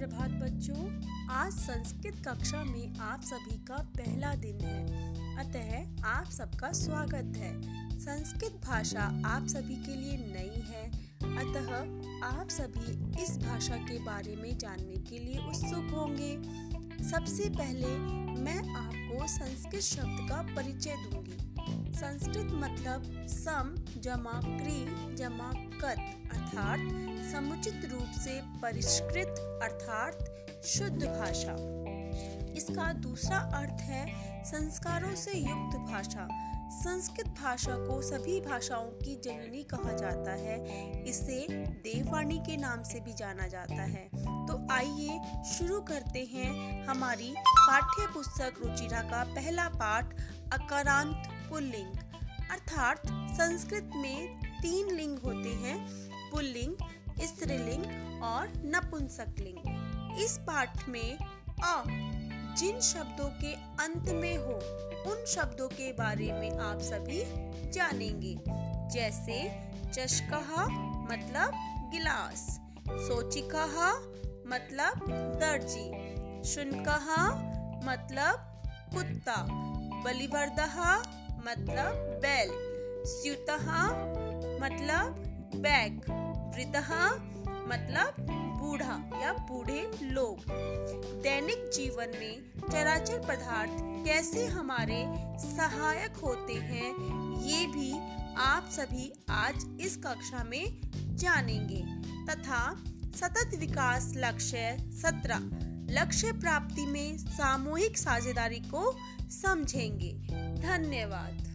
आज संस्कृत कक्षा में आप सभी का पहला दिन है। अतः आप सबका स्वागत है। संस्कृत भाषा आप सभी के लिए नई है। अतः आप सभी इस भाषा के बारे में जानने के लिए उत्सुक होंगे। सबसे पहले मैं आपको संस्कृत शब्द का परिचय दूँगी। संस्कृत मतलब सम जमा क्री जमा कत, अर्थात समुचित रूप से परिष्कृत, अर्थात शुद्ध भाषा। इसका दूसरा अर्थ है संस्कारों से युक्त भाषा। संस्कृत भाषा को सभी भाषाओं की जननी कहा जाता है। इसे देववाणी के नाम से भी जाना जाता है। तो आइए शुरू करते हैं हमारी पाठ्य पुस्तक रुचिरा का पहला पाठ, अकारांत पुल्लिंग अर्थात संस्कृत में तीन लिंग होते हैं पुल्लिंग स्त्रीलिंग और नपुंसकलिंग इस पाठ में अ, जिन शब्दों के अंत में हो, उन शब्दों के बारे में आप सभी जानेंगे। जैसे चशकहा मतलब गिलास सोचिकहा मतलब दर्जी शुनकहा मतलब कुत्ता बलिवर्दहा मतलब बैल। स्युतहा मतलब बैग। वृतहा मतलब बूढ़ा या बूढ़े लोग। दैनिक जीवन में चराचर पदार्थ कैसे हमारे सहायक होते हैं, ये भी आप सभी आज इस कक्षा में जानेंगे। तथा सतत विकास लक्ष्य सत्रह लक्ष्य प्राप्ति में सामूहिक साझेदारी को समझेंगे। धन्यवाद।